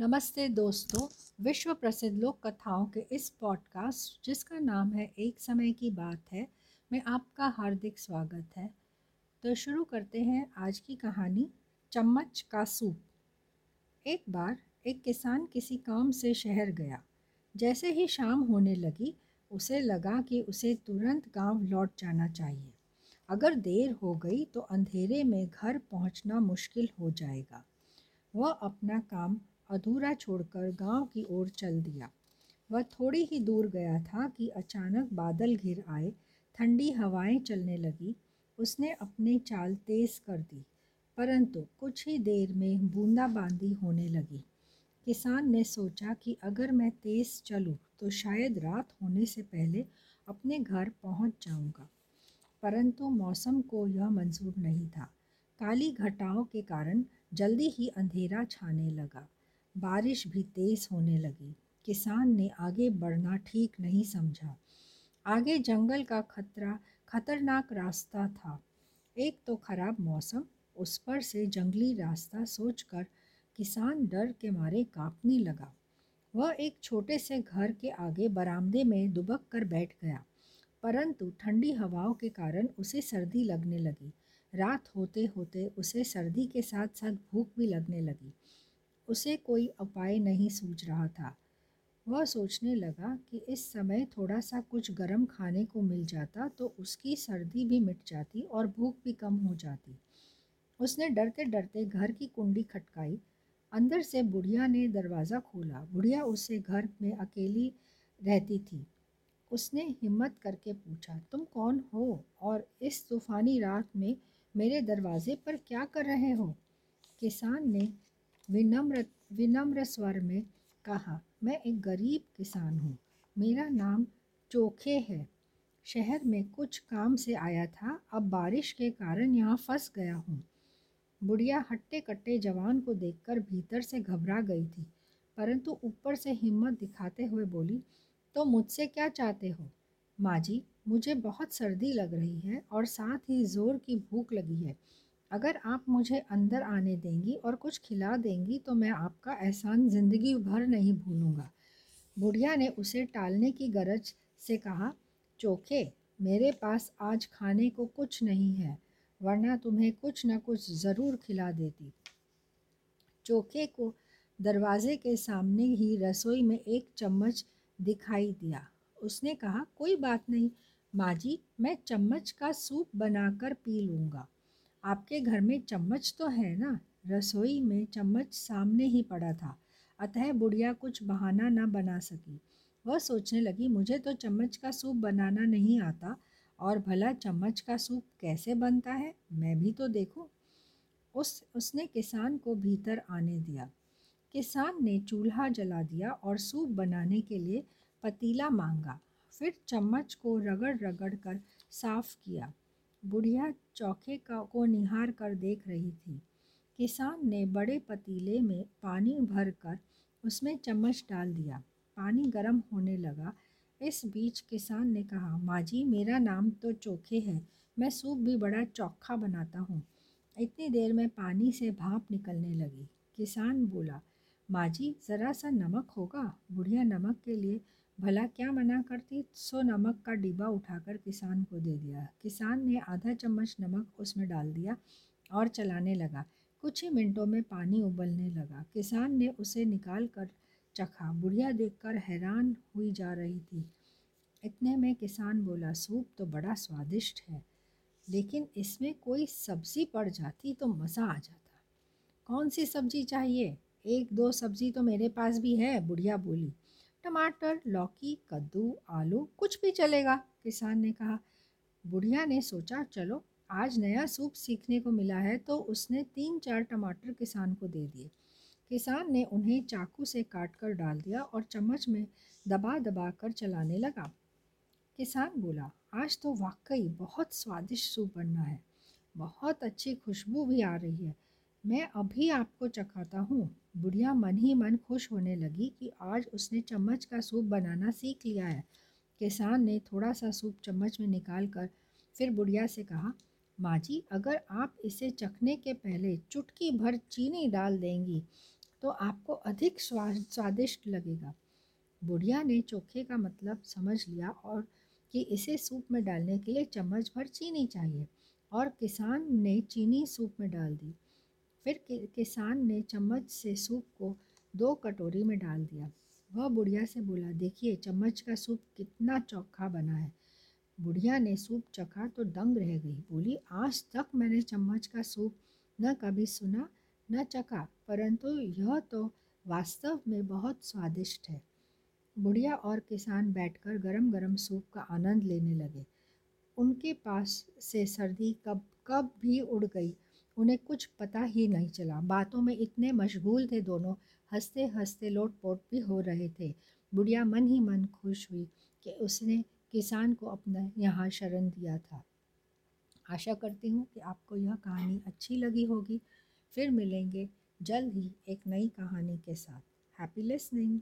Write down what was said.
नमस्ते दोस्तों विश्व प्रसिद्ध लोक कथाओं के इस पॉडकास्ट जिसका नाम है एक समय की बात है, में आपका हार्दिक स्वागत है। तो शुरू करते हैं आज की कहानी, चम्मच का सूप। एक बार एक किसान किसी काम से शहर गया। जैसे ही शाम होने लगी, उसे लगा कि उसे तुरंत गाँव लौट जाना चाहिए। अगर देर हो गई तो अंधेरे में घर पहुँचना मुश्किल हो जाएगा। वह अपना काम अधूरा छोड़कर गाँव की ओर चल दिया। वह थोड़ी ही दूर गया था कि अचानक बादल घिर आए, ठंडी हवाएँ चलने लगी। उसने अपनी चाल तेज कर दी, परंतु कुछ ही देर में बूंदाबांदी होने लगी। किसान ने सोचा कि अगर मैं तेज चलूँ तो शायद रात होने से पहले अपने घर पहुँच जाऊँगा। परंतु मौसम को यह मंजूर नहीं था। काली घटाओं के कारण जल्दी ही अंधेरा छाने लगा। बारिश भी तेज होने लगी। किसान ने आगे बढ़ना ठीक नहीं समझा। आगे जंगल का खतरा खतरनाक रास्ता था। एक तो खराब मौसम, उस पर से जंगली रास्ता सोचकर किसान डर के मारे कांपने लगा। वह एक छोटे से घर के आगे बरामदे में दुबक कर बैठ गया, परंतु ठंडी हवाओं के कारण उसे सर्दी लगने लगी। रात होते होते उसे सर्दी के साथ साथ भूख भी लगने लगी। उसे कोई उपाय नहीं सूझ रहा था। वह सोचने लगा कि इस समय थोड़ा सा कुछ गर्म खाने को मिल जाता तो उसकी सर्दी भी मिट जाती और भूख भी कम हो जाती। उसने डरते डरते घर की कुंडी खटकाई। अंदर से बुढ़िया ने दरवाज़ा खोला। बुढ़िया उससे घर में अकेली रहती थी। उसने हिम्मत करके पूछा, तुम कौन हो और इस तूफ़ानी रात में मेरे दरवाजे पर क्या कर रहे हो? किसान ने विनम्र विनम्र स्वर में कहा, मैं एक गरीब किसान हूँ। मेरा नाम चोखे है। शहर में कुछ काम से आया था। अब बारिश के कारण यहाँ फंस गया हूँ। बुढ़िया हट्टे कट्टे जवान को देखकर भीतर से घबरा गई थी। परंतु ऊपर से हिम्मत दिखाते हुए बोली तो मुझसे क्या चाहते हो? माँ जी, मुझे बहुत सर्दी लग रही है और साथ ही ज़ोर की भूख लगी है। अगर आप मुझे अंदर आने देंगी और कुछ खिला देंगी तो मैं आपका एहसान ज़िंदगी भर नहीं भूलूँगा। बुढ़िया ने उसे टालने की गरज से कहा, चोखे, मेरे पास आज खाने को कुछ नहीं है, वरना तुम्हें कुछ न कुछ ज़रूर खिला देती। चोखे को दरवाजे के सामने ही रसोई में एक चम्मच दिखाई दिया। उसने कहा, कोई बात नहीं, माँ जी, मैं चम्मच का सूप बनाकर पी लूँगा। आपके घर में चम्मच तो है ना? रसोई में चम्मच सामने ही पड़ा था। अतः बुढ़िया कुछ बहाना ना बना सकी। वह सोचने लगी, मुझे तो चम्मच का सूप बनाना नहीं आता, और भला चम्मच का सूप कैसे बनता है? मैं भी तो देखूँ। उस, उसने किसान को भीतर आने दिया। किसान ने चूल्हा जला दिया और सूप बनाने के लिए पतीला मांगा। फिर चम्मच को रगड़ रगड़ कर साफ़ किया। बुढ़िया चौके का को निहार कर देख रही थी। किसान ने बड़े पतीले में पानी भर कर उसमें चम्मच डाल दिया। पानी गर्म होने लगा। इस बीच किसान ने कहा माँ जी मेरा नाम तो चोखे है। मैं सूप भी बड़ा चौखा बनाता हूँ इतनी देर में पानी से भाप निकलने लगी। किसान बोला माँ जी ज़रा सा नमक होगा? बुढ़िया नमक के लिए भला क्या मना करती? सो नमक का डिब्बा उठाकर किसान को दे दिया। किसान ने आधा चम्मच नमक उसमें डाल दिया और चलाने लगा। कुछ ही मिनटों में पानी उबलने लगा। किसान ने उसे निकाल कर चखा। बुढ़िया देखकर हैरान हुई जा रही थी। इतने में किसान बोला, सूप तो बड़ा स्वादिष्ट है, लेकिन इसमें कोई सब्ज़ी पड़ जाती तो मज़ा आ जाता। कौन सी सब्ज़ी चाहिए? एक दो सब्ज़ी तो मेरे पास भी है, बुढ़िया बोली। टमाटर, लौकी, कद्दू, आलू, कुछ भी चलेगा। किसान ने कहा, बुढ़िया ने सोचा, चलो, आज नया सूप सीखने को मिला है तो उसने तीन चार टमाटर किसान को दे दिए। किसान ने उन्हें चाकू से काट कर डाल दिया और चम्मच में दबा दबा कर चलाने लगा। किसान बोला, आज तो वाकई बहुत स्वादिष्ट सूप बनना है। बहुत अच्छी खुशबू भी आ रही है। मैं अभी आपको चखाता हूँ। बुढ़िया मन ही मन खुश होने लगी कि आज उसने चम्मच का सूप बनाना सीख लिया है। किसान ने थोड़ा सा सूप चम्मच में निकाल कर फिर बुढ़िया से कहा, माँ जी, अगर आप इसे चखने के पहले चुटकी भर चीनी डाल देंगी तो आपको अधिक स्वादिष्ट लगेगा। बुढ़िया ने चोखे का मतलब समझ लिया और कि इसे सूप में डालने के लिए चम्मच भर चीनी चाहिए और किसान ने चीनी सूप में डाल दी। फिर किसान ने चम्मच से सूप को दो कटोरी में डाल दिया। वह बुढ़िया से बोला, देखिए, चम्मच का सूप कितना चोखा बना है। बुढ़िया ने सूप चखा तो दंग रह गई। बोली, आज तक मैंने चम्मच का सूप न कभी सुना, न चखा, परंतु यह तो वास्तव में बहुत स्वादिष्ट है। बुढ़िया और किसान बैठकर गरम गरम सूप का आनंद लेने लगे। उनके पास से सर्दी कब कब भी उड़ गई। उन्हें कुछ पता ही नहीं चला। बातों में इतने मशगूल थे दोनों हँसते हँसते लोट पोट भी हो रहे थे। बुढ़िया मन ही मन खुश हुई कि उसने किसान को अपना यहाँ शरण दिया था। आशा करती हूँ कि आपको यह कहानी अच्छी लगी होगी। फिर मिलेंगे जल्द ही एक नई कहानी के साथ। Happy listening